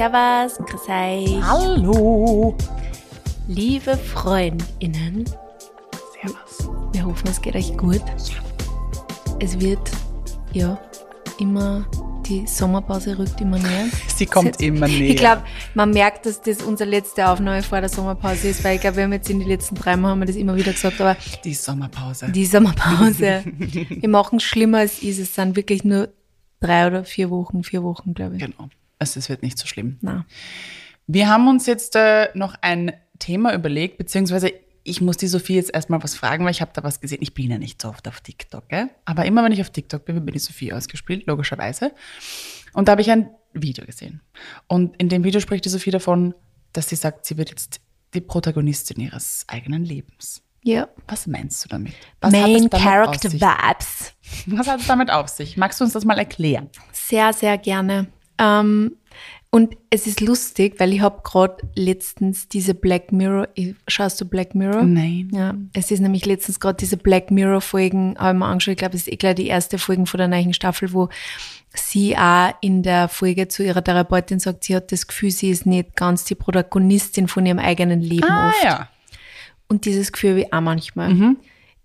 Servus, grüß euch. Hallo. Liebe FreundInnen, Servus. wir hoffen, es geht euch gut. Es wird, ja, immer, die Sommerpause rückt immer näher. Sie kommt immer näher. Ich glaube, man merkt, dass das unsere letzte Aufnahme vor der Sommerpause ist, weil ich glaube, wir haben jetzt in den letzten drei Mal haben wir das immer wieder gesagt, aber die Sommerpause. die Sommerpause, wir machen es schlimmer als es ist. Es sind wirklich nur drei oder vier Wochen, vier Wochen, glaube ich. genau. Also es wird nicht so schlimm. Na. Wir haben uns jetzt äh, noch ein Thema überlegt, beziehungsweise ich muss die Sophie jetzt erstmal was fragen, weil ich habe da was gesehen. Ich bin ja nicht so oft auf TikTok, gell? aber immer wenn ich auf TikTok bin, bin ich Sophie ausgespielt, logischerweise. Und da habe ich ein Video gesehen. Und in dem Video spricht die Sophie davon, dass sie sagt, sie wird jetzt die Protagonistin ihres eigenen Lebens. Ja. Was meinst du damit? Was Main damit Character? Vibes. Was hat es damit auf sich? Magst du uns das mal erklären? Sehr, sehr gerne. Ähm, und es ist lustig, weil ich habe gerade letztens diese Black Mirror, schaust du Black Mirror? Nein. Ja, es ist nämlich letztens gerade diese Black Mirror Folgen, habe ich mir angeschaut, ich glaube, es ist eh gleich die erste Folge von der neuen Staffel, wo sie auch in der Folge zu ihrer Therapeutin sagt, sie hat das Gefühl, sie ist nicht ganz die Protagonistin von ihrem eigenen Leben Ah oft. ja. Und dieses Gefühl habe ich auch manchmal.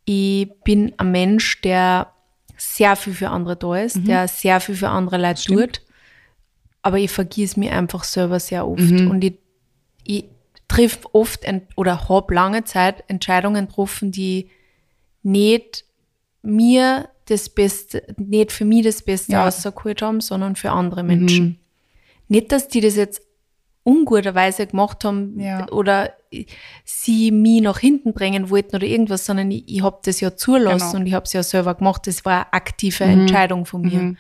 Ich bin ein Mensch, der sehr viel für andere da ist, der sehr viel für andere Leute tut. Aber ich vergieße mich einfach selber sehr oft. Und ich, ich triff oft oder habe lange Zeit Entscheidungen getroffen, die nicht mir das Beste, nicht für mich das Beste Ja. rausgeholt haben, sondern für andere Menschen. Nicht, dass die das jetzt unguterweise gemacht haben Ja. oder sie mich nach hinten bringen wollten oder irgendwas, sondern ich, ich habe das ja zulassen Genau. und ich habe es ja selber gemacht. Das war eine aktive Entscheidung von mir.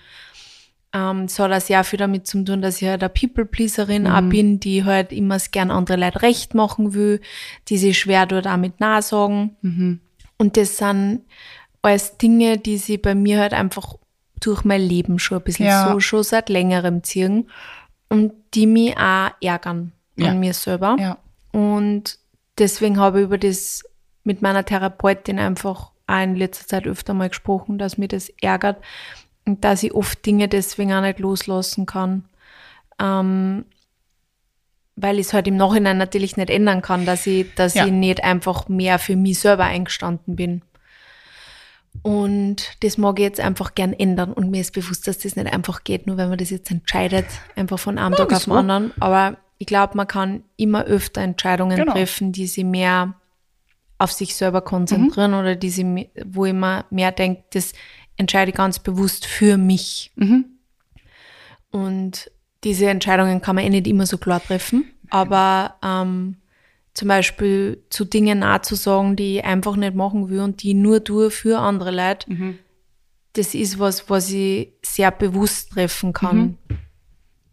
Ähm, es hat auch sehr viel damit zu tun, dass ich halt eine People-Pleaserin auch bin, die halt immer gern andere Leute recht machen will, die sich schwer dort auch mit nachsagen. Und das sind alles Dinge, die sie bei mir halt einfach durch mein Leben schon ein bisschen Ja. so schon seit längerem ziehen und die mich auch ärgern Ja. an mir selber. Ja. Und deswegen habe ich über das mit meiner Therapeutin einfach auch in letzter Zeit öfter mal gesprochen, dass mir das ärgert und dass ich oft Dinge deswegen auch nicht loslassen kann. Ähm, weil ich es halt im Nachhinein natürlich nicht ändern kann, dass ich, dass Ja. ich nicht einfach mehr für mich selber eingestanden bin. Und das mag ich jetzt einfach gern ändern. Und mir ist bewusst, dass das nicht einfach geht, nur wenn man das jetzt entscheidet, einfach von einem Tag auf den anderen. Aber ich glaube, man kann immer öfter Entscheidungen Genau. treffen, die sich mehr auf sich selber konzentrieren oder die sie, me- wo ich mir mehr denke, das entscheide ganz bewusst für mich. Und diese Entscheidungen kann man eh nicht immer so klar treffen, aber ähm, zum Beispiel zu Dingen nah zu sagen, die ich einfach nicht machen will und die ich nur tue für andere Leute, das ist was, was ich sehr bewusst treffen kann.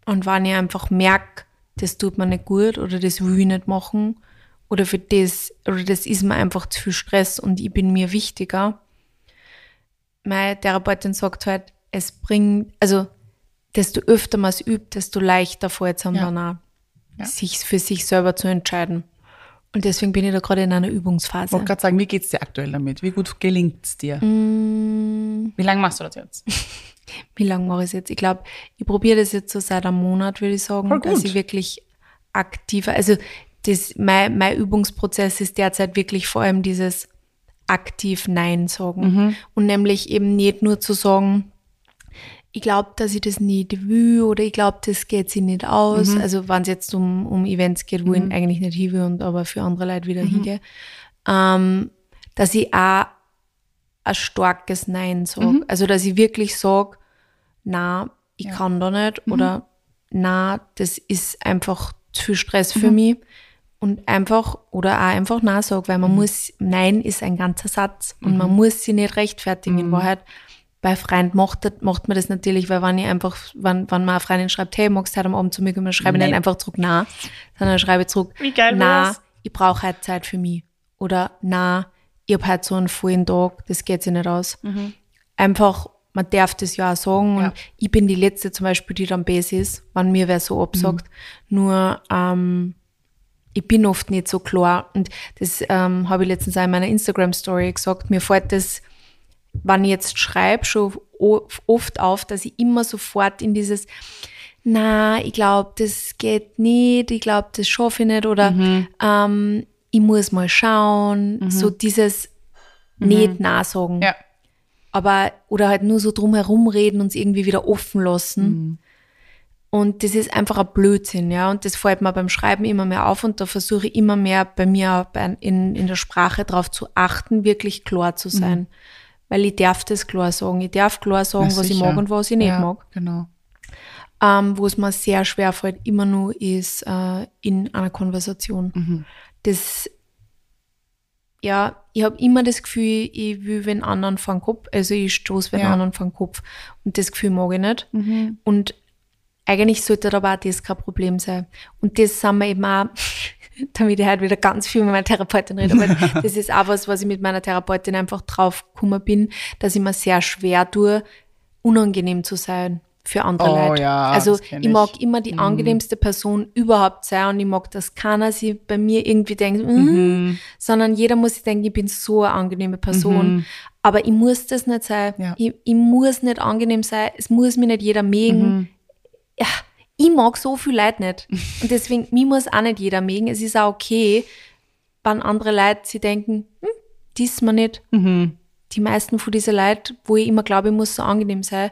Und wenn ich einfach merke, das tut mir nicht gut oder das will ich nicht machen oder für das, oder das ist mir einfach zu viel Stress und ich bin mir wichtiger. Meine Therapeutin sagt halt, es bringt, also desto öfter man es übt, desto leichter fällt es einem Ja. dann auch, Ja. sich für sich selber zu entscheiden. Und deswegen bin ich da gerade in einer Ich Übungsphase. wollte gerade sagen, wie geht's dir aktuell damit? Wie gut gelingt es dir? Mm. Wie lange machst du das jetzt? Wie lange mache ich es jetzt? Ich glaube, ich probiere das jetzt so seit einem Monat, würde ich sagen, dass ich wirklich aktiver, also das, mein, mein Übungsprozess ist derzeit wirklich vor allem dieses aktiv Nein sagen. Und nämlich eben nicht nur zu sagen, ich glaube, dass ich das nicht will oder ich glaube, das geht sich nicht aus. Also wenn es jetzt um, um Events geht, wo ich eigentlich nicht hin will und aber für andere Leute wieder hingehe, ähm, dass ich auch ein starkes Nein sage. Also, dass ich wirklich sage, na, ich kann da nicht oder na, das ist einfach zu viel Stress für mich. Und einfach, oder auch einfach Nein sage, weil man muss, Nein ist ein ganzer Satz und man muss sie nicht rechtfertigen. In Wahrheit, bei Freund macht, das, macht man das natürlich, weil wenn ich einfach, wenn, wenn man eine Freundin schreibt, hey, magst du heute am Abend zu mir kommen, dann schreibe ich nicht einfach zurück, na, sondern schreibe ich zurück, Wie geil na, ich brauche heute Zeit für mich. Oder na, ich habe heute so einen vollen Tag, das geht sich nicht aus. Einfach, man darf das ja auch sagen. Ja. Und ich bin die Letzte zum Beispiel, die dann besser ist, wenn mir wer so absagt. Nur, ähm, ich bin oft nicht so klar. Und das ähm, habe ich letztens auch in meiner Instagram-Story gesagt. Mir fällt das, wenn ich jetzt schreibe, schon oft auf, dass ich immer sofort in dieses, na, ich glaube, das geht nicht, ich glaube, das schaffe ich nicht oder Mhm. ähm, ich muss mal schauen. So dieses nicht nachsagen. Mhm. Ja. Aber, oder halt nur so drum herum reden und es irgendwie wieder offen lassen. Mhm. Und das ist einfach ein Blödsinn, ja. Und das fällt mir beim Schreiben immer mehr auf und da versuche ich immer mehr bei mir in, in der Sprache darauf zu achten, wirklich klar zu sein. Mhm. Weil ich darf das klar sagen. Ich darf klar sagen, Na, was ich mag und was ich nicht ja, mag. Genau. Ähm, wo es mir sehr schwer fällt, immer nur ist äh, in einer Konversation. Mhm. Das, ja, ich habe immer das Gefühl, ich will den anderen vor den Kopf, also ich stoße den Ja. anderen vor den Kopf. Und das Gefühl mag ich nicht. Mhm. Und eigentlich sollte aber auch das kein Problem sein. Und das sind wir eben auch, damit ich halt wieder ganz viel mit meiner Therapeutin rede, aber das ist auch was, was ich mit meiner Therapeutin einfach drauf gekommen bin, dass ich mir sehr schwer tue, unangenehm zu sein für andere Oh Leute. ja, also ich, ich. mag immer die angenehmste Person überhaupt sein und ich mag, dass keiner sich bei mir irgendwie denkt, mm, sondern jeder muss sich denken, ich bin so eine angenehme Person. Aber ich muss das nicht sein. Ja. Ich, ich muss nicht angenehm sein. Es muss mir nicht jeder mögen. Ja, ich mag so viel Leute nicht. Und deswegen, mich muss auch nicht jeder mögen. Es ist auch okay, wenn andere Leute sich denken, hm, die ist mir nicht. Die meisten von diesen Leuten, wo ich immer glaube, ich muss so angenehm sein,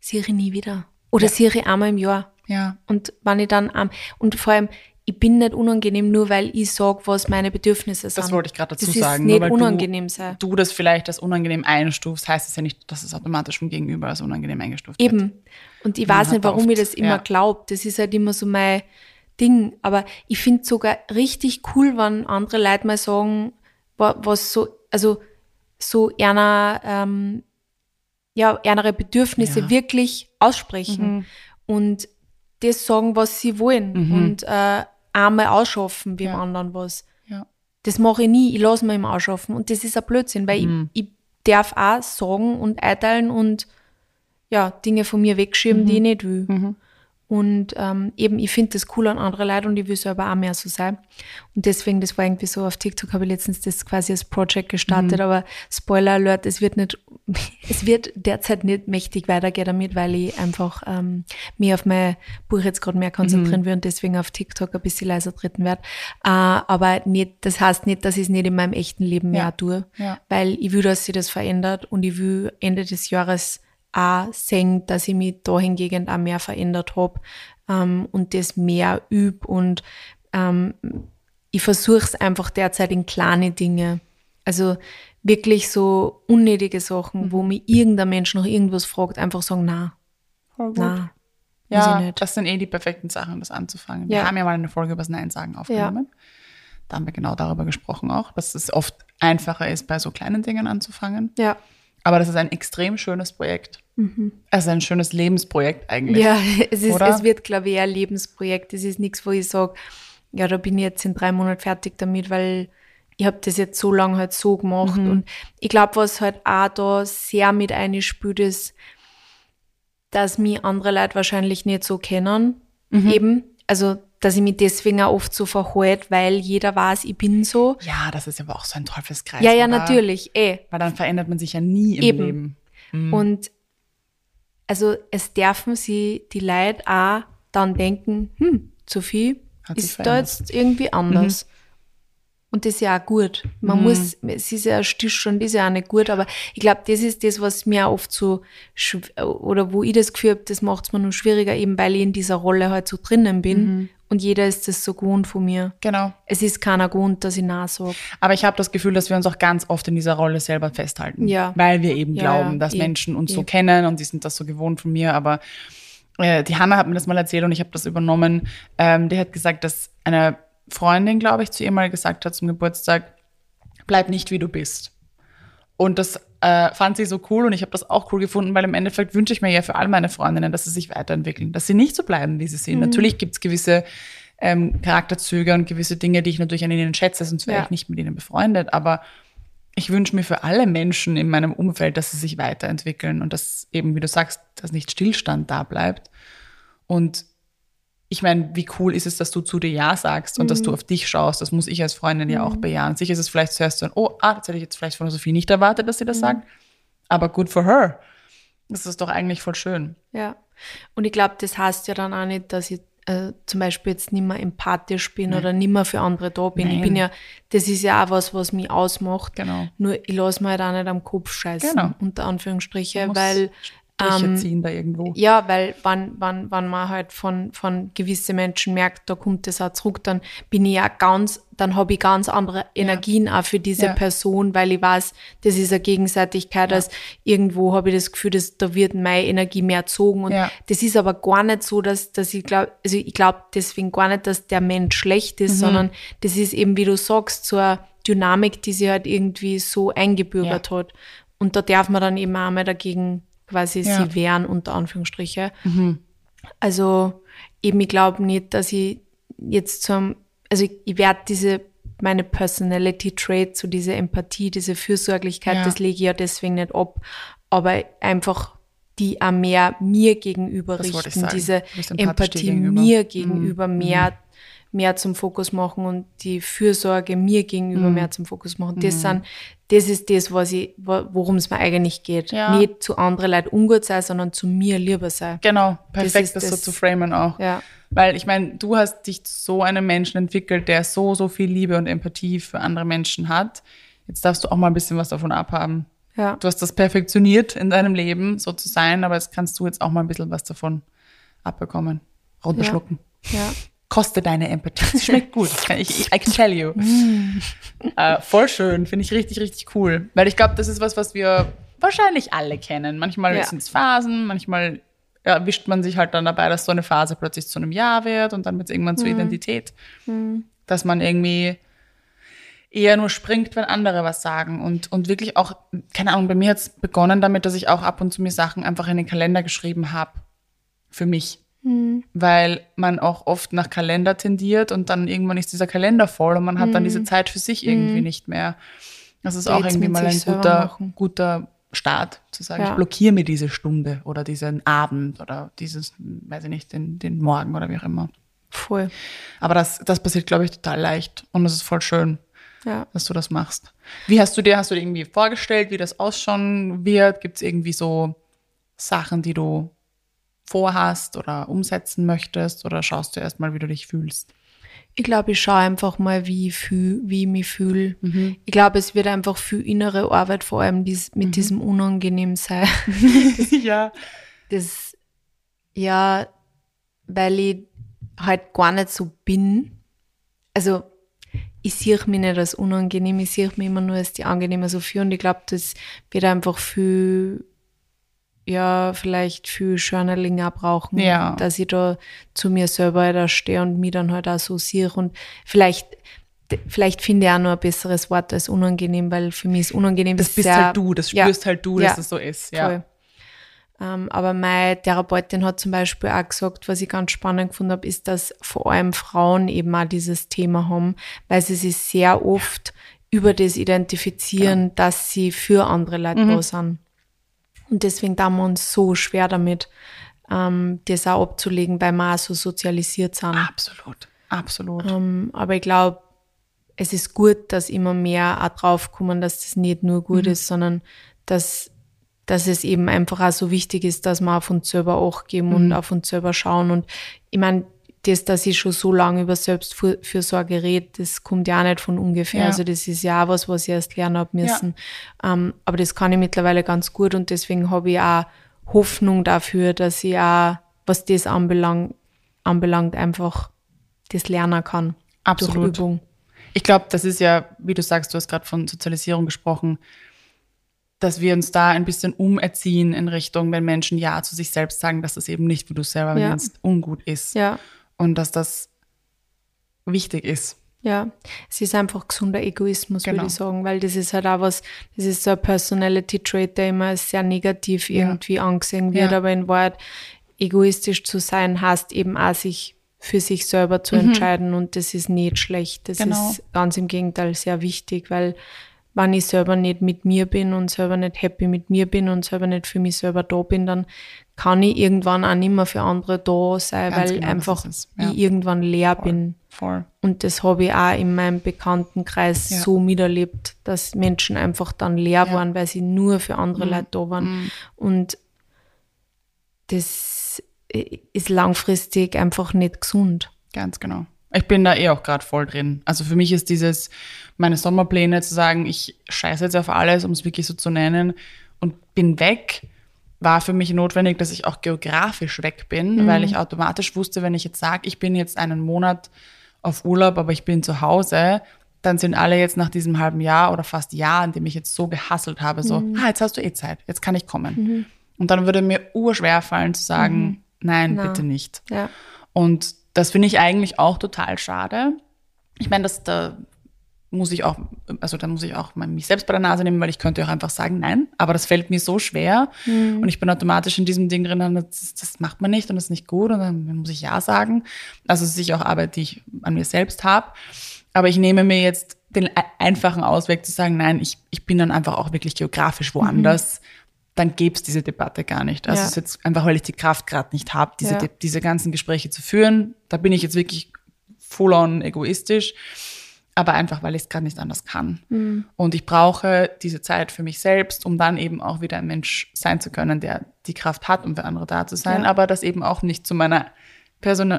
sehe ich nie wieder. Oder sehe ich einmal im Jahr. Ja. Und wenn ich dann am, und vor allem, ich bin nicht unangenehm, nur weil ich sage, was meine Bedürfnisse sind. Das wollte ich gerade dazu das sagen. Ist Nur nicht weil unangenehm sein. Du, du das vielleicht als unangenehm einstufst, heißt es ja nicht, dass es automatisch vom Gegenüber als unangenehm eingestuft wird. Eben. Und ich Man weiß nicht, warum ich das immer ja. glaube. Das ist halt immer so mein Ding. Aber ich finde sogar richtig cool, wenn andere Leute mal sagen, wa- was so, also so einer, ähm, ja, ihre Bedürfnisse Ja. wirklich aussprechen und das sagen, was sie wollen und äh, einmal ausschaffen, wie Ja. dem anderen was. Ja. Das mache ich nie, ich lasse mir immer ausschaffen. Und das ist ein Blödsinn, weil Mhm. ich, ich darf auch sagen und einteilen und ja, Dinge von mir wegschieben, Mhm. die ich nicht will. Und ähm, eben, ich finde das cool an andere Leute und ich will selber auch mehr so sein. Und deswegen, das war irgendwie so, auf TikTok habe ich letztens das quasi als Project gestartet, aber Spoiler Alert, es wird nicht, es wird derzeit nicht mächtig weitergehen damit, weil ich einfach ähm, mich auf mein Buch jetzt gerade mehr konzentrieren will und deswegen auf TikTok ein bisschen leiser treten werde. Äh, aber nicht, das heißt nicht, dass ich es nicht in meinem echten Leben Ja. mehr tue, Ja. weil ich will, dass sich das verändert und ich will Ende des Jahres auch sehen, dass ich mich dahingehend auch mehr verändert habe ähm, und das mehr üb und ähm, ich versuche es einfach derzeit in kleine Dinge. Also wirklich so unnötige Sachen, wo mich irgendein Mensch noch irgendwas fragt, einfach sagen, na, na, Ja, das sind eh die perfekten Sachen, das anzufangen. Wir Ja. haben ja mal eine Folge über das Nein sagen aufgenommen. Da haben wir genau darüber gesprochen auch, dass es oft einfacher ist, bei so kleinen Dingen anzufangen. Ja. Aber das ist ein extrem schönes Projekt. Also ein schönes Lebensprojekt eigentlich. Ja, es, ist, es wird, glaube ich, eher ein Lebensprojekt. Es ist nichts, wo ich sage, ja, da bin ich jetzt in drei Monaten fertig damit, weil ich habe das jetzt so lange halt so gemacht. Mhm. Und ich glaube, was halt auch da sehr mit einspielt, ist, dass mich andere Leute wahrscheinlich nicht so kennen. Mhm. Eben. Also, dass ich mich deswegen auch oft so verhalte, weil jeder weiß, ich bin so. Ja, das ist aber auch so ein Teufelskreis. ja, ja, oder? natürlich, eh. Weil dann verändert man sich ja nie im Eben. Leben. Mhm. Und also es dürfen sie die Leute auch dann denken, hm, Sophie Hat ist da jetzt irgendwie anders. Und das ist ja auch gut. Man muss, es ist ja ein Stillstand, ist ja auch nicht gut, aber ich glaube, das ist das, was mir oft so, oder wo ich das Gefühl habe, das macht es mir nur schwieriger, eben weil ich in dieser Rolle halt so drinnen bin und jeder ist das so gewohnt von mir. Genau. Es ist keiner gewohnt, dass ich Nein sage. Aber ich habe das Gefühl, dass wir uns auch ganz oft in dieser Rolle selber festhalten. Ja. Weil wir eben Ja, glauben, ja, dass eh, Menschen uns so eh. kennen und die sind das so gewohnt von mir. Aber äh, die Hanna hat mir das mal erzählt und ich habe das übernommen. Ähm, die hat gesagt, dass eine Freundin, glaube ich, zu ihr mal gesagt hat zum Geburtstag, bleib nicht wie du bist. Und das äh, fand sie so cool und ich habe das auch cool gefunden, weil im Endeffekt wünsche ich mir ja für all meine Freundinnen, dass sie sich weiterentwickeln, dass sie nicht so bleiben, wie sie sind. Natürlich gibt es gewisse ähm, Charakterzüge und gewisse Dinge, die ich natürlich an ihnen schätze, sonst wäre Ja. ich nicht mit ihnen befreundet. Aber ich wünsche mir für alle Menschen in meinem Umfeld, dass sie sich weiterentwickeln und dass eben, wie du sagst, dass nicht Stillstand da bleibt. Und ich meine, wie cool ist es, dass du zu dir Ja sagst und dass du auf dich schaust. Das muss ich als Freundin ja auch bejahen. Sicher ist es vielleicht zuerst so ein, oh, ah, das hätte ich jetzt vielleicht von Sophie nicht erwartet, dass sie das sagt. Aber good for her. Das ist doch eigentlich voll schön. Ja. Und ich glaube, das heißt ja dann auch nicht, dass ich äh, zum Beispiel jetzt nicht mehr empathisch bin oder nicht mehr für andere da bin. Nein. Ich bin ja, das ist ja auch was, was mich ausmacht. Genau. Nur ich lasse mir halt auch nicht am Kopf scheißen, Genau. unter Anführungsstriche, weil Striche ähm, da irgendwo. ja, weil wann, wann, wann man halt von, von gewisse Menschen merkt, da kommt das auch zurück, dann bin ich ja ganz, dann habe ich ganz andere Energien auch für diese Ja. Person, weil ich weiß, das ist eine Gegenseitigkeit, dass irgendwo habe ich das Gefühl, dass da wird meine Energie mehr gezogen und Ja. das ist aber gar nicht so, dass, dass ich glaube, also ich glaube deswegen gar nicht, dass der Mensch schlecht Mhm. ist, sondern das ist eben, wie du sagst, so eine Dynamik, die sich halt irgendwie so eingebürgert hat. Und da darf man dann eben auch mal dagegen quasi Ja. sie wehren, unter Anführungsstriche. Also eben, ich glaube nicht, dass ich jetzt zum, also ich, ich werde diese, meine Personality Trait, so diese Empathie, diese Fürsorglichkeit, Ja. das lege ich ja deswegen nicht ab, aber einfach die auch mehr mir gegenüber Das richten, diese Empathie gegenüber. mir gegenüber mehr, mehr zum Fokus machen und die Fürsorge mir Mhm. gegenüber mehr zum Fokus machen. Das sind, das ist das, was ich, wo- worum es mir eigentlich geht. Ja. Nicht zu anderen Leuten ungut sein, sondern zu mir lieber sein. Genau, perfekt, das, so das- zu framen auch. Ja. Weil ich meine, du hast dich zu so einem Menschen entwickelt, der so, so viel Liebe und Empathie für andere Menschen hat. Jetzt darfst du auch mal ein bisschen was davon abhaben. Ja. Du hast das perfektioniert in deinem Leben, so zu sein, aber jetzt kannst du jetzt auch mal ein bisschen was davon abbekommen. Runterschlucken. Ja. Koste deine Empathie. Das schmeckt gut. Ich, ich, I can tell you. äh, voll schön. Finde ich richtig, richtig cool. Weil ich glaube, das ist was, was wir wahrscheinlich alle kennen. Manchmal Ja. sind es Phasen, manchmal erwischt man sich halt dann dabei, dass so eine Phase plötzlich zu einem Jahr wird und dann wird es irgendwann zur Identität. Dass man irgendwie eher nur springt, wenn andere was sagen und, und wirklich auch, keine Ahnung, bei mir hat es begonnen damit, dass ich auch ab und zu mir Sachen einfach in den Kalender geschrieben habe. Für mich. Weil man auch oft nach Kalender tendiert und dann irgendwann ist dieser Kalender voll und man hat dann diese Zeit für sich irgendwie nicht mehr. Das ist auch Dates irgendwie mit mal ein guter, guter Start, zu sagen, Ja. ich blockiere mir diese Stunde oder diesen Abend oder dieses, weiß ich nicht, den, den Morgen oder wie auch immer. Voll. Aber das, das passiert, glaube ich, total leicht und es ist voll schön Ja. dass du das machst. Wie hast du dir, hast du dir irgendwie vorgestellt, wie das ausschauen wird? Gibt es irgendwie so Sachen, die du vorhast oder umsetzen möchtest oder schaust du erst mal, wie du dich fühlst? Ich glaube, ich schaue einfach mal, wie ich, fühl, wie ich mich fühle. Mhm. Ich glaube, es wird einfach viel innere Arbeit, vor allem dies, mit Mhm. diesem Unangenehm sein. ja. Das, ja, weil ich halt gar nicht so bin. Also, ich sehe mich nicht als unangenehm, ich sehe mich immer nur als die angenehme Sophie und ich glaube, das wird einfach viel, ja, vielleicht viel Journaling auch brauchen, Ja. dass ich da zu mir selber da stehe und mich dann halt auch so sehe und vielleicht, vielleicht finde ich auch noch ein besseres Wort als unangenehm, weil für mich ist unangenehm Das bist sehr, halt du, das Ja. spürst halt du, Ja. dass es so ist. Ja. Ähm, aber meine Therapeutin hat zum Beispiel auch gesagt, was ich ganz spannend gefunden habe, ist, dass vor allem Frauen eben auch dieses Thema haben, weil sie sich sehr oft über das identifizieren, dass sie für andere Leute Mhm. da sind. Und deswegen tun wir uns so schwer damit, ähm, das auch abzulegen, weil wir auch so sozialisiert sind. Absolut. Absolut. Ähm, aber ich glaube, es ist gut, dass immer mehr auch draufkommen, dass das nicht nur gut Mhm. ist, sondern dass, dass es eben einfach auch so wichtig ist, dass wir auf uns selber auch geben und Mhm. auf uns selber schauen. Und ich meine, das, dass ich schon so lange über Selbstfürsorge rede, das kommt ja auch nicht von ungefähr. Ja. Also das ist ja auch was, was ich erst lernen habe müssen. Ähm, aber das kann ich mittlerweile ganz gut und deswegen habe ich auch Hoffnung dafür, dass ich auch, was das anbelangt, anbelangt einfach das lernen kann. Absolut. Durch Übung. Ich glaube, das ist ja, wie du sagst, du hast gerade von Sozialisierung gesprochen, dass wir uns da ein bisschen umerziehen in Richtung, wenn Menschen Ja zu sich selbst sagen, dass das eben nicht, wie du selber Ja. meinst, ungut ist. Ja, Und dass das wichtig ist. ja. Es ist einfach gesunder Egoismus, Genau. würde ich sagen, weil das ist halt auch was, das ist so ein Personality Trait, der immer sehr negativ Ja. irgendwie angesehen wird, Ja. aber in Wahrheit egoistisch zu sein heißt eben auch sich für sich selber zu entscheiden und das ist nicht schlecht. Das Mhm. Genau. ist ganz im Gegenteil sehr wichtig, weil wenn ich selber nicht mit mir bin und selber nicht happy mit mir bin und selber nicht für mich selber da bin, dann kann ich irgendwann auch nicht mehr für andere da sein, Ganz weil genau, einfach. Ja. ich irgendwann leer bin. Voll. Und das habe ich auch in meinem Bekanntenkreis Ja. so miterlebt, dass Menschen einfach dann leer Ja. Mhm. waren, weil sie nur für andere Leute da waren. Und das ist langfristig einfach nicht gesund. Ganz genau. Ich bin da eh auch gerade voll drin. Also für mich ist dieses, meine Sommerpläne zu sagen, ich scheiße jetzt auf alles, um es wirklich so zu nennen, und bin weg, war für mich notwendig, dass ich auch geografisch weg bin, mhm. weil ich automatisch wusste, wenn ich jetzt sage, ich bin jetzt einen Monat auf Urlaub, aber ich bin zu Hause, dann sind alle jetzt nach diesem halben Jahr oder fast Jahr, in dem ich jetzt so gehasselt habe, so, mhm. ah, jetzt hast du eh Zeit, jetzt kann ich kommen. Mhm. Und dann würde mir urschwer fallen zu sagen, mhm. nein, Na. bitte nicht. Ja. Und das finde ich eigentlich auch total schade. Ich meine, das da muss ich auch, also da muss ich auch mich selbst bei der Nase nehmen, weil ich könnte auch einfach sagen, nein, aber das fällt mir so schwer mhm. und ich bin automatisch in diesem Drin drin, das, das macht man nicht und das ist nicht gut und dann muss ich ja sagen. Also es ist sicher auch Arbeit, die ich an mir selbst habe. Aber ich nehme mir jetzt den einfachen Ausweg zu sagen, nein, ich, ich bin dann einfach auch wirklich geografisch woanders. Mhm dann gäbe es diese Debatte gar nicht. Also ja. es ist jetzt einfach, weil ich die Kraft gerade nicht habe, diese, ja. diese ganzen Gespräche zu führen. Da bin ich jetzt wirklich full on egoistisch, aber einfach, weil ich es gerade nicht anders kann. Mhm. Und ich brauche diese Zeit für mich selbst, um dann eben auch wieder ein Mensch sein zu können, der die Kraft hat, um für andere da zu sein, ja. aber das eben auch nicht zu meiner Person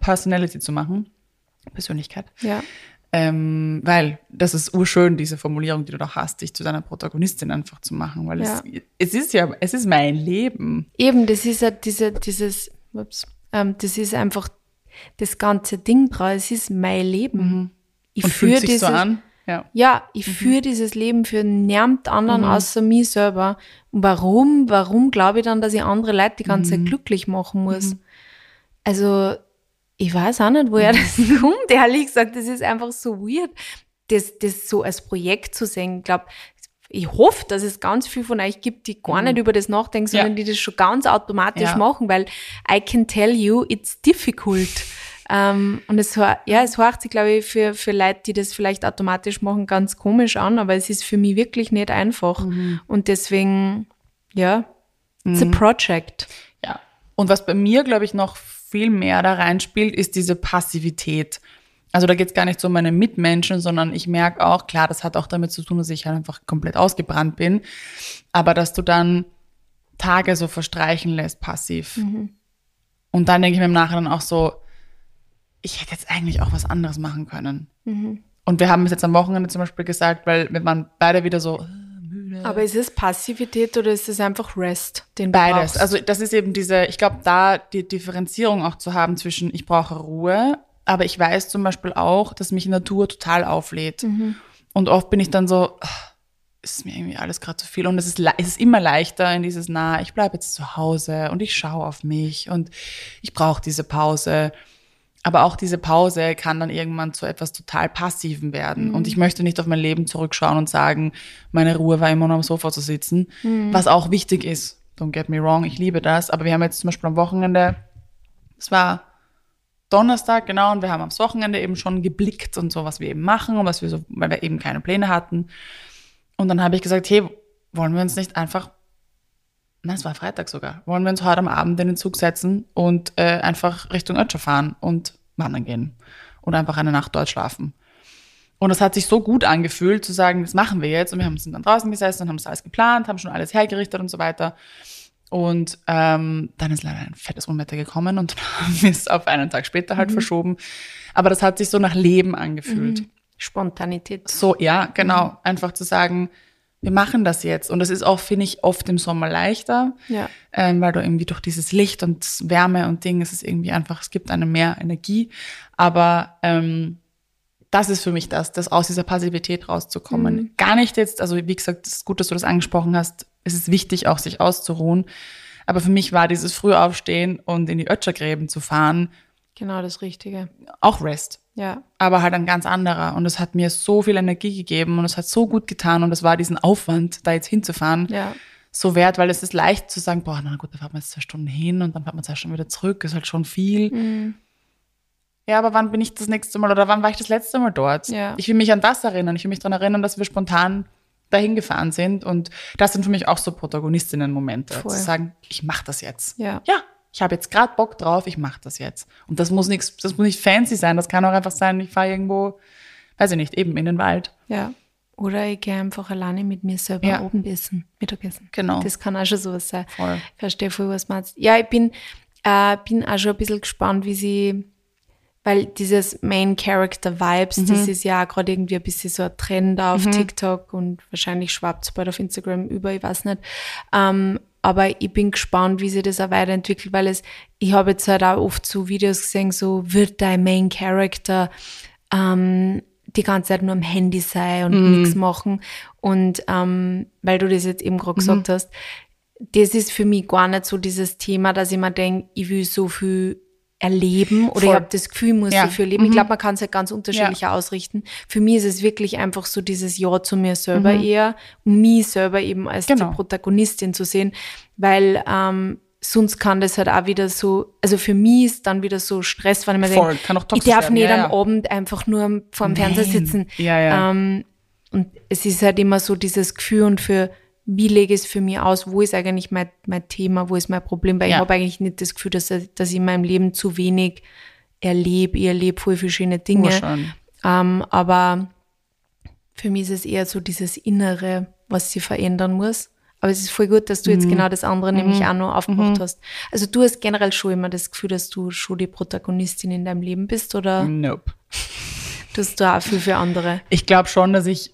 Personality zu machen, Persönlichkeit. Ja. Ähm, weil das ist urschön, diese Formulierung, die du doch hast, dich zu deiner Protagonistin einfach zu machen, weil ja. es, es ist ja, es ist mein Leben. Eben, das ist ja diese, dieses, ups, ähm, das ist einfach das ganze Ding drauf, es ist mein Leben. Mhm. Ich Und führe dieses, so an. Ja, ja ich mhm. führe dieses Leben für niemand anderen mhm. außer mich selber. Und warum, warum glaube ich dann, dass ich andere Leute die ganze Zeit mhm. glücklich machen muss? Mhm. Also, ich weiß auch nicht, woher das kommt. Ehrlich gesagt, das ist einfach so weird, das, das so als Projekt zu sehen. Ich glaube, ich hoffe, dass es ganz viel von euch gibt, die gar mhm. nicht über das nachdenken, sondern ja. die das schon ganz automatisch ja. machen, weil I can tell you, it's difficult. Ähm, und es, ja, es hört sich, glaube ich, für, für Leute, die das vielleicht automatisch machen, ganz komisch an, aber es ist für mich wirklich nicht einfach. Mhm. Und deswegen, ja, it's mhm. a project. Ja. Und was bei mir, glaube ich, noch viel mehr da reinspielt, ist diese Passivität. Also da geht es gar nicht so um meine Mitmenschen, sondern ich merke auch, klar, das hat auch damit zu tun, dass ich halt einfach komplett ausgebrannt bin, aber dass du dann Tage so verstreichen lässt, passiv. Mhm. Und dann denke ich mir im Nachhinein auch so, ich hätte jetzt eigentlich auch was anderes machen können. Mhm. Und wir haben es jetzt am Wochenende zum Beispiel gesagt, weil wir waren beide wieder so, aber ist es Passivität oder ist es einfach Rest, den Beides. Brauchst? Also das ist eben diese, ich glaube, da die Differenzierung auch zu haben zwischen ich brauche Ruhe, aber ich weiß zum Beispiel auch, dass mich Natur total auflädt. Mhm. Und oft bin ich dann so, ist mir irgendwie alles gerade zu viel. Und es ist, es ist immer leichter in dieses, na, ich bleibe jetzt zu Hause und ich schaue auf mich und ich brauche diese Pause. Aber auch diese Pause kann dann irgendwann zu etwas total Passiven werden. Mhm. Und ich möchte nicht auf mein Leben zurückschauen und sagen, meine Ruhe war immer nur am Sofa zu sitzen, mhm. was auch wichtig ist. Don't get me wrong, ich liebe das. Aber wir haben jetzt zum Beispiel am Wochenende, es war Donnerstag, genau, und wir haben am Wochenende eben schon geblickt und so, was wir eben machen und was wir so, weil wir eben keine Pläne hatten. Und dann habe ich gesagt, hey, wollen wir uns nicht einfach Nein, es war Freitag sogar. Wollen wir uns heute am Abend in den Zug setzen und äh, einfach Richtung Ötscher fahren und wandern gehen. Oder einfach eine Nacht dort schlafen. Und es hat sich so gut angefühlt, zu sagen, das machen wir jetzt. Und wir haben sind dann draußen gesessen und haben das alles geplant, haben schon alles hergerichtet und so weiter. Und ähm, dann ist leider ein fettes Unwetter gekommen und dann haben wir es auf einen Tag später halt mhm. verschoben. Aber das hat sich so nach Leben angefühlt. Mhm. Spontanität. So, ja, genau. Mhm. Einfach zu sagen, wir machen das jetzt. Und das ist auch, finde ich, oft im Sommer leichter, ja. ähm, weil du irgendwie durch dieses Licht und Wärme und Ding, es ist irgendwie einfach, es gibt einem mehr Energie. Aber ähm, das ist für mich das, das aus dieser Passivität rauszukommen. Mhm. Gar nicht jetzt, also wie gesagt, es ist gut, dass du das angesprochen hast. Es ist wichtig, auch sich auszuruhen. Aber für mich war dieses Frühaufstehen und in die Ötschergräben zu fahren. Genau das Richtige. Auch Rest. Ja. Aber halt ein ganz anderer. Und es hat mir so viel Energie gegeben und es hat so gut getan und es war diesen Aufwand, da jetzt hinzufahren, ja. so wert, weil es ist leicht zu sagen, boah, na gut, da fahren wir jetzt zwei Stunden hin und dann fahren wir zwei Stunden wieder zurück, ist halt schon viel. Mhm. Ja, aber wann bin ich das nächste Mal oder wann war ich das letzte Mal dort? Ja. Ich will mich an das erinnern. Ich will mich daran erinnern, dass wir spontan dahin gefahren sind. Und das sind für mich auch so Protagonistinnen-Momente. Zu sagen, ich mache das jetzt. Ja. ja, ich habe jetzt gerade Bock drauf, ich mache das jetzt. Und das muss nichts, das muss nicht fancy sein, das kann auch einfach sein, ich fahre irgendwo, weiß ich nicht, eben in den Wald. Ja. Oder ich gehe einfach alleine mit mir selber ja. oben essen, Mittagessen. Genau. Das kann auch schon sowas sein. Voll. Ich verstehe voll, was meinst. Ja, ich bin, äh, bin auch schon ein bisschen gespannt, wie sie, weil dieses Main Character Vibes, Mhm. das ist ja auch gerade irgendwie ein bisschen so ein Trend auf TikTok und wahrscheinlich schwappt es bald auf Instagram über, ich weiß nicht. Ähm, aber ich bin gespannt, wie sich das auch weiterentwickelt, weil es, ich habe jetzt halt auch oft so Videos gesehen, so wird dein Main Character ähm, die ganze Zeit nur am Handy sein und nichts machen. Und ähm, weil du das jetzt eben gerade gesagt hast, das ist für mich gar nicht so dieses Thema, dass ich mir denke, ich will so viel erleben oder ich Voll. habe das Gefühl, ich muss Ja. so viel erleben. Ich glaube, man kann es halt ganz unterschiedlich ausrichten. Für mich ist es wirklich einfach so dieses Ja zu mir selber eher und mich selber eben als Genau. die Protagonistin zu sehen, weil ähm, sonst kann das halt auch wieder so, also für mich ist dann wieder so Stress, wenn ich mir Voll, denke, ich darf werden, nicht ja, am ja. Abend einfach nur vor dem Fernseher sitzen. Ja, ja. Ähm, und es ist halt immer so dieses Gefühl und für wie lege ich es für mich aus, wo ist eigentlich mein, mein Thema, wo ist mein Problem, weil ich Ja. habe eigentlich nicht das Gefühl, dass, dass ich in meinem Leben zu wenig erlebe. Ich erlebe voll viele schöne Dinge. Urschön. Ähm, aber für mich ist es eher so dieses Innere, was sie verändern muss. Aber es ist voll gut, dass du Mhm. jetzt genau das andere nämlich auch noch aufgemacht hast. Also du hast generell schon immer das Gefühl, dass du schon die Protagonistin in deinem Leben bist oder Nope. tust du auch viel für andere? Ich glaube schon, dass ich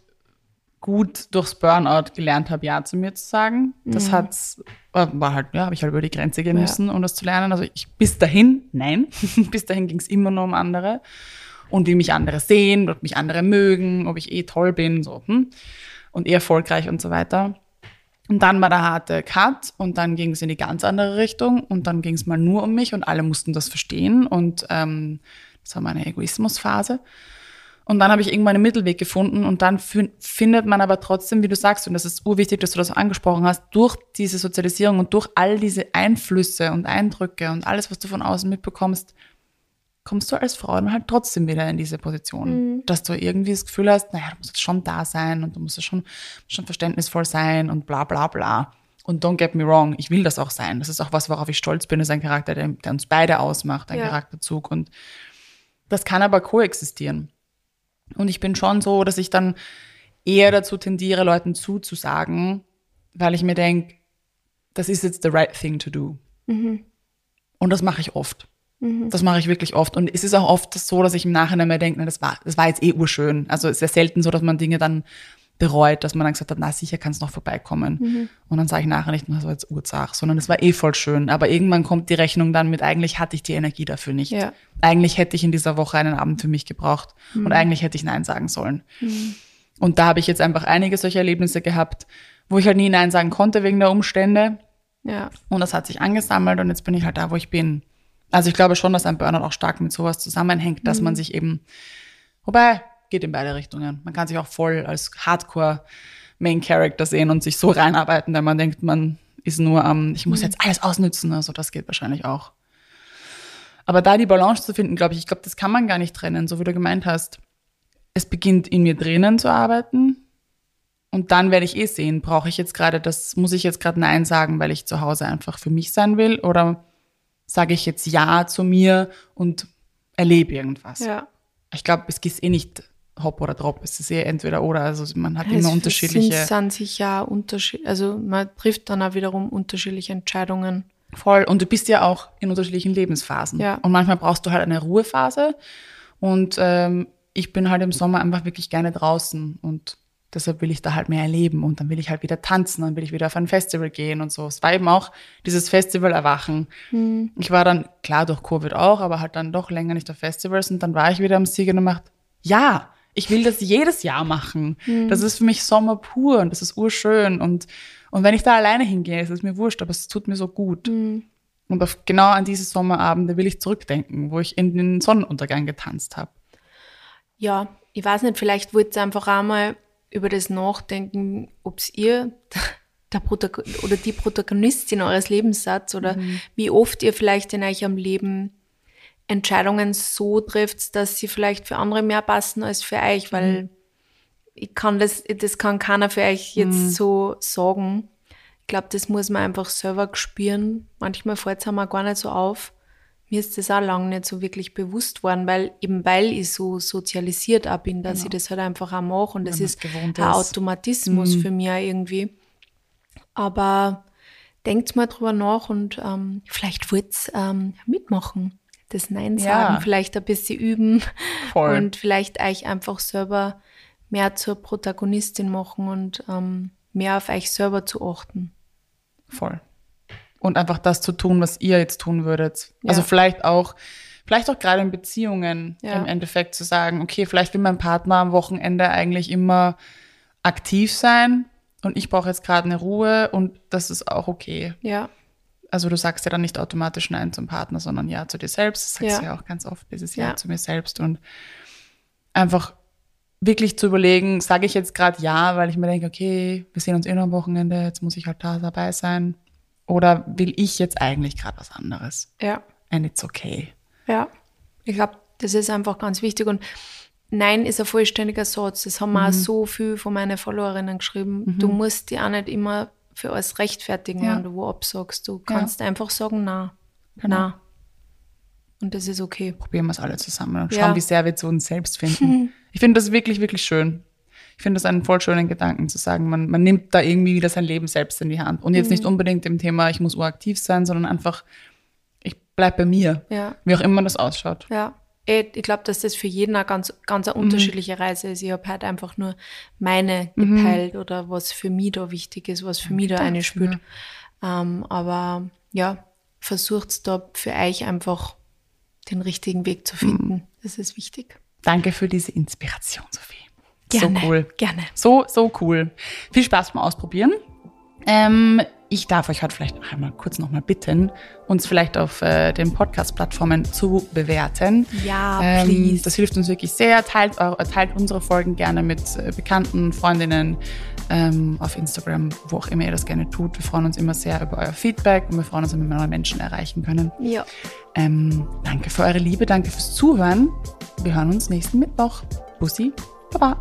gut durchs Burnout gelernt habe, Ja zu mir zu sagen. Das hat's, äh, war halt, ja, habe ich halt über die Grenze gehen Ja. müssen, um das zu lernen. Also ich, bis dahin, nein, bis dahin ging es immer nur um andere und wie mich andere sehen, ob mich andere mögen, ob ich eh toll bin, so, hm, und eh erfolgreich und so weiter. Und dann war der harte Cut und dann ging es in die ganz andere Richtung und dann ging es mal nur um mich und alle mussten das verstehen und ähm, das war meine Egoismusphase. Und dann habe ich irgendwann einen Mittelweg gefunden und dann fin- findet man aber trotzdem, wie du sagst, und das ist urwichtig, dass du das angesprochen hast, durch diese Sozialisierung und durch all diese Einflüsse und Eindrücke und alles, was du von außen mitbekommst, kommst du als Frau dann halt trotzdem wieder in diese Position, dass du irgendwie das Gefühl hast, naja, du musst jetzt schon da sein und du musst schon, schon verständnisvoll sein und bla bla bla. Und don't get me wrong, ich will das auch sein. Das ist auch was, worauf ich stolz bin, das ist ein Charakter, der, der uns beide ausmacht, ein Ja. Charakterzug. Und das kann aber koexistieren. Und ich bin schon so, dass ich dann eher dazu tendiere, Leuten zuzusagen, weil ich mir denke, das ist jetzt the right thing to do. Und das mache ich oft. Das mache ich wirklich oft. Und es ist auch oft so, dass ich im Nachhinein mir denke, na, das war, das war jetzt eh urschön. Also es ist ja selten so, dass man Dinge dann bereut, dass man dann gesagt hat, na sicher kann es noch vorbeikommen. Und dann sage ich nachher nicht, das war jetzt Urzach, sondern es war eh voll schön. Aber irgendwann kommt die Rechnung dann mit, eigentlich hatte ich die Energie dafür nicht. Ja. Eigentlich hätte ich in dieser Woche einen Abend für mich gebraucht. Und eigentlich hätte ich Nein sagen sollen. Und da habe ich jetzt einfach einige solche Erlebnisse gehabt, wo ich halt nie Nein sagen konnte wegen der Umstände. Ja. Und das hat sich angesammelt und jetzt bin ich halt da, wo ich bin. Also ich glaube schon, dass ein Burnout auch stark mit sowas zusammenhängt, dass man sich eben, wobei, geht in beide Richtungen. Man kann sich auch voll als Hardcore Main Character sehen und sich so reinarbeiten, wenn man denkt, man ist nur am, ich muss jetzt alles ausnützen. Also das geht wahrscheinlich auch. Aber da die Balance zu finden, glaube ich, ich glaube, das kann man gar nicht trennen, so wie du gemeint hast. Es beginnt in mir drinnen zu arbeiten und dann werde ich eh sehen, brauche ich jetzt gerade das, muss ich jetzt gerade Nein sagen, weil ich zu Hause einfach für mich sein will oder sage ich jetzt Ja zu mir und erlebe irgendwas. Ja. Ich glaube, es ist eh nicht Hop oder Drop, es ist eh entweder oder, also man hat Es immer unterschiedliche, sind sicher Unterschied, also man trifft dann auch wiederum unterschiedliche Entscheidungen. voll, und du bist ja auch in unterschiedlichen Lebensphasen. Ja. Und manchmal brauchst du halt eine Ruhephase und ähm, ich bin halt im Sommer einfach wirklich gerne draußen und deshalb will ich da halt mehr erleben und dann will ich halt wieder tanzen, dann will ich wieder auf ein Festival gehen und so. Es war eben auch dieses Festival-Erwachen. Ich war dann, klar, durch Covid auch, aber halt dann doch länger nicht auf Festivals und dann war ich wieder am Siegen und gemacht, ja, ich will das jedes Jahr machen. Das ist für mich Sommer pur und das ist urschön und, und wenn ich da alleine hingehe, ist es mir wurscht, aber es tut mir so gut. Und auf, genau an diese Sommerabende will ich zurückdenken, wo ich in den Sonnenuntergang getanzt habe. Ja, ich weiß nicht, vielleicht wollt ihr einfach einmal über das nachdenken, ob ihr der Protagon oder die Protagonistin eures Lebens seid oder wie oft ihr vielleicht in eurem Leben Entscheidungen so trifft, dass sie vielleicht für andere mehr passen als für euch, weil ich kann das, das kann keiner für euch jetzt so sagen. Ich glaube, das muss man einfach selber spüren. Manchmal fällt es einem auch gar nicht so auf. Mir ist das auch lange nicht so wirklich bewusst worden, weil eben weil ich so sozialisiert auch bin, dass ich das halt einfach auch mache und das Genau. man's ist ein. Automatismus für mich irgendwie. Aber denkt mal drüber nach und ähm, vielleicht wird's ähm, mitmachen. Das Nein sagen, Ja. vielleicht ein bisschen üben Voll. und vielleicht euch einfach selber mehr zur Protagonistin machen und ähm, mehr auf euch selber zu achten. Voll. Und einfach das zu tun, was ihr jetzt tun würdet. Ja. Also vielleicht auch, vielleicht auch gerade in Beziehungen Ja. im Endeffekt zu sagen, okay, vielleicht will mein Partner am Wochenende eigentlich immer aktiv sein und ich brauche jetzt gerade eine Ruhe und das ist auch okay. Ja, Also du sagst ja dann nicht automatisch Nein zum Partner, sondern Ja zu dir selbst. Das sagst Ja. du ja auch ganz oft, dieses Ja, Ja. zu mir selbst und einfach wirklich zu überlegen, sage ich jetzt gerade Ja, weil ich mir denke, okay, wir sehen uns eh noch am Wochenende, jetzt muss ich halt da dabei sein. Oder will ich jetzt eigentlich gerade was anderes? ja. And it's okay. Ja, ich glaube, das ist einfach ganz wichtig. Und Nein ist ein vollständiger Satz. Das haben Mhm. auch so viel von meinen Followerinnen geschrieben. Du musst dich auch nicht immer für alles rechtfertigen, Ja. wenn du wo absagst. Du kannst einfach sagen, na, Genau. na. Und das ist okay. Probieren wir es alle zusammen und Ja. schauen, wie sehr wir zu uns selbst finden. ich finde das wirklich, wirklich schön. Ich finde das einen voll schönen Gedanken zu sagen, man, man nimmt da irgendwie wieder sein Leben selbst in die Hand. Und jetzt Mhm. nicht unbedingt im Thema, ich muss uraktiv sein, sondern einfach, ich bleib bei mir. Ja. Wie auch immer das ausschaut. Ja. Eh, Ich glaube, dass das für jeden eine ganz, ganz eine unterschiedliche Reise ist. Ich habe halt einfach nur meine geteilt oder was für mich da wichtig ist, was für mich da eine spürt. Ähm, aber ja, versucht da für euch einfach den richtigen Weg zu finden. Das ist wichtig. Danke für diese Inspiration, Sophie. Gerne. So cool. Gerne. So, so cool. Viel Spaß beim Ausprobieren. Ähm, ich darf euch heute vielleicht noch einmal kurz nochmal bitten, uns vielleicht auf äh, den Podcast-Plattformen zu bewerten. Ja, Ähm, please. das hilft uns wirklich sehr. Teilt, teilt unsere Folgen gerne mit äh, Bekannten, Freundinnen ähm, auf Instagram, wo auch immer ihr das gerne tut. Wir freuen uns immer sehr über euer Feedback und wir freuen uns, wenn wir neue Menschen erreichen können. Ja. Ähm, danke für eure Liebe, danke fürs Zuhören. Wir hören uns nächsten Mittwoch. Bussi, Baba.